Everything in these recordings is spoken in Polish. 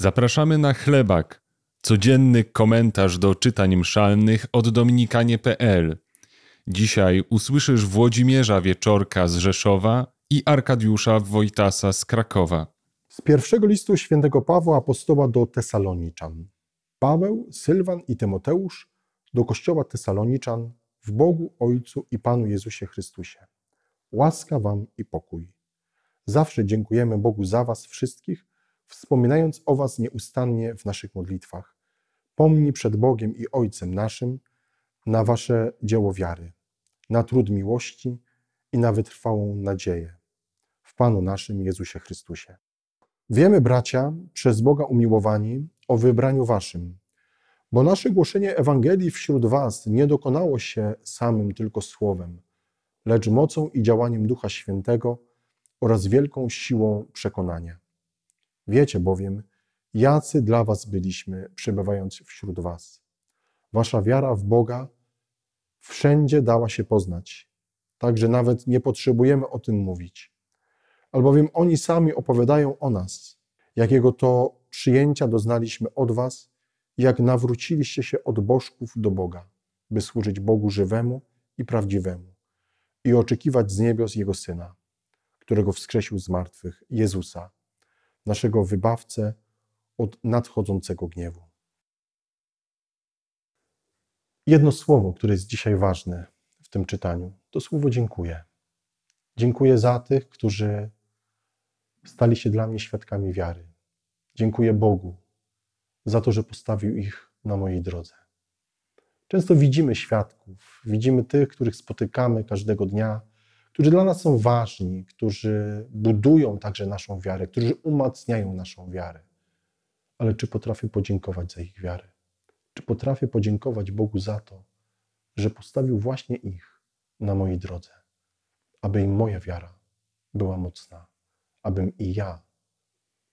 Zapraszamy na chlebak, codzienny komentarz do czytań mszalnych od dominikanie.pl. Dzisiaj usłyszysz Włodzimierza Wieczorka z Rzeszowa i Arkadiusza Wojtasa z Krakowa. Z pierwszego listu świętego Pawła apostoła do Tesaloniczan. Paweł, Sylwan i Tymoteusz do kościoła Tesaloniczan w Bogu Ojcu i Panu Jezusie Chrystusie. Łaska wam i pokój. Zawsze dziękujemy Bogu za was wszystkich, wspominając o was nieustannie w naszych modlitwach. Pomni przed Bogiem i Ojcem naszym na wasze dzieło wiary, na trud miłości i na wytrwałą nadzieję w Panu naszym Jezusie Chrystusie. Wiemy, bracia, przez Boga umiłowani, o wybraniu waszym, bo nasze głoszenie Ewangelii wśród was nie dokonało się samym tylko słowem, lecz mocą i działaniem Ducha Świętego oraz wielką siłą przekonania. Wiecie bowiem, jacy dla was byliśmy, przebywając wśród was. Wasza wiara w Boga wszędzie dała się poznać, tak że nawet nie potrzebujemy o tym mówić. Albowiem oni sami opowiadają o nas, jakiego to przyjęcia doznaliśmy od was, jak nawróciliście się od bożków do Boga, by służyć Bogu żywemu i prawdziwemu i oczekiwać z niebios Jego Syna, którego wskrzesił z martwych, Jezusa, naszego wybawcę od nadchodzącego gniewu. Jedno słowo, które jest dzisiaj ważne w tym czytaniu, to słowo dziękuję. Dziękuję za tych, którzy stali się dla mnie świadkami wiary. Dziękuję Bogu za to, że postawił ich na mojej drodze. Często widzimy świadków, widzimy tych, których spotykamy każdego dnia, którzy dla nas są ważni, którzy budują także naszą wiarę, którzy umacniają naszą wiarę. Ale czy potrafię podziękować za ich wiarę? Czy potrafię podziękować Bogu za to, że postawił właśnie ich na mojej drodze, aby im moja wiara była mocna, abym i ja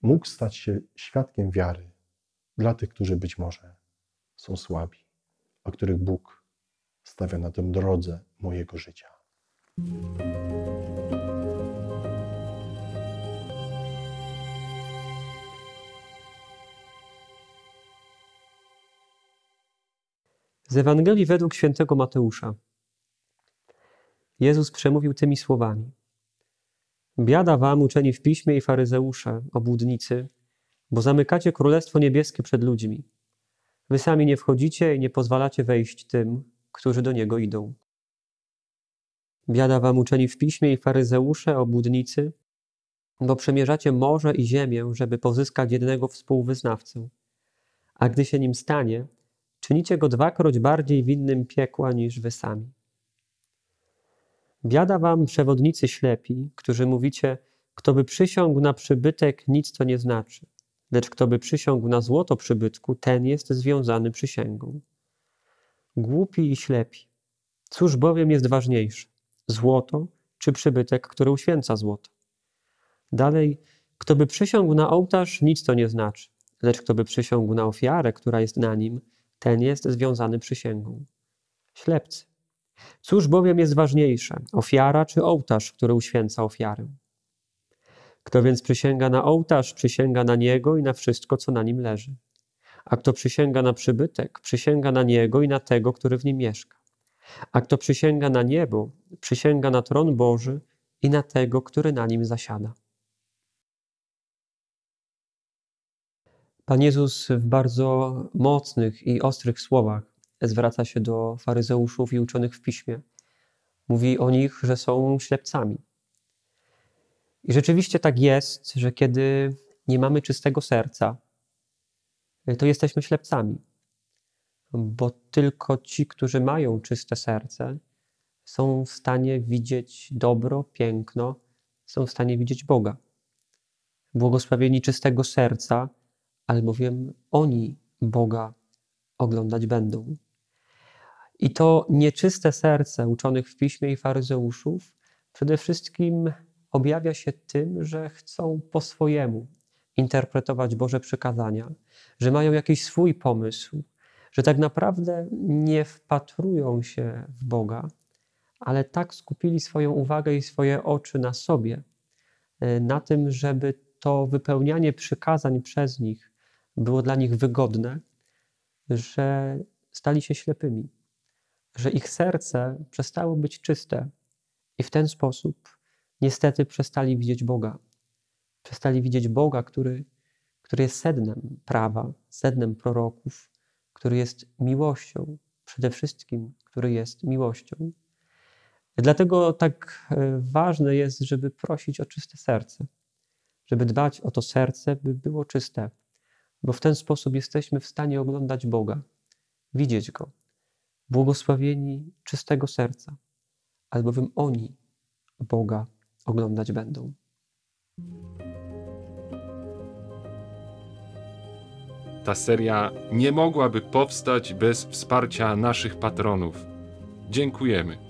mógł stać się świadkiem wiary dla tych, którzy być może są słabi, a których Bóg stawia na tę drodze mojego życia. Z Ewangelii według świętego Mateusza. Jezus przemówił tymi słowami. Biada wam, uczeni w piśmie i faryzeusze, obłudnicy, bo zamykacie królestwo niebieskie przed ludźmi. Wy sami nie wchodzicie i nie pozwalacie wejść tym, którzy do niego idą. Biada wam uczeni w piśmie i faryzeusze, obłudnicy, bo przemierzacie morze i ziemię, żeby pozyskać jednego współwyznawcę. A gdy się nim stanie, czynicie go dwakroć bardziej winnym piekła niż wy sami. Biada wam przewodnicy ślepi, którzy mówicie, kto by przysiągł na przybytek, nic to nie znaczy. Lecz kto by przysiągł na złoto przybytku, ten jest związany przysięgą. Głupi i ślepi. Cóż bowiem jest ważniejsze? Złoto czy przybytek, który uświęca złoto? Dalej, kto by przysiągł na ołtarz, nic to nie znaczy. Lecz kto by przysiągł na ofiarę, która jest na nim, ten jest związany przysięgą. Ślepcy. Cóż bowiem jest ważniejsze, ofiara czy ołtarz, który uświęca ofiarę? Kto więc przysięga na ołtarz, przysięga na niego i na wszystko, co na nim leży. A kto przysięga na przybytek, przysięga na niego i na tego, który w nim mieszka. A kto przysięga na niebo, przysięga na tron Boży i na tego, który na nim zasiada. Pan Jezus w bardzo mocnych i ostrych słowach zwraca się do faryzeuszów i uczonych w piśmie. Mówi o nich, że są ślepcami. I rzeczywiście tak jest, że kiedy nie mamy czystego serca, to jesteśmy ślepcami. Bo tylko ci, którzy mają czyste serce, są w stanie widzieć dobro, piękno, są w stanie widzieć Boga. Błogosławieni czystego serca, albowiem oni Boga oglądać będą. I to nieczyste serce uczonych w piśmie i faryzeuszów przede wszystkim objawia się tym, że chcą po swojemu interpretować Boże przykazania, że mają jakiś swój pomysł, że tak naprawdę nie wpatrują się w Boga, ale tak skupili swoją uwagę i swoje oczy na sobie, e, na tym, żeby to wypełnianie przykazań przez nich było dla nich wygodne, że stali się ślepymi, że ich serce przestało być czyste i w ten sposób niestety przestali widzieć Boga. Przestali widzieć Boga, który, który jest sednem prawa, sednem proroków, który jest miłością, przede wszystkim, który jest miłością. Dlatego tak e, ważne jest, żeby prosić o czyste serce, żeby dbać o to serce, by było czyste, bo w ten sposób jesteśmy w stanie oglądać Boga, widzieć Go. Błogosławieni czystego serca, albowiem oni Boga oglądać będą. Ta seria nie mogłaby powstać bez wsparcia naszych patronów. Dziękujemy.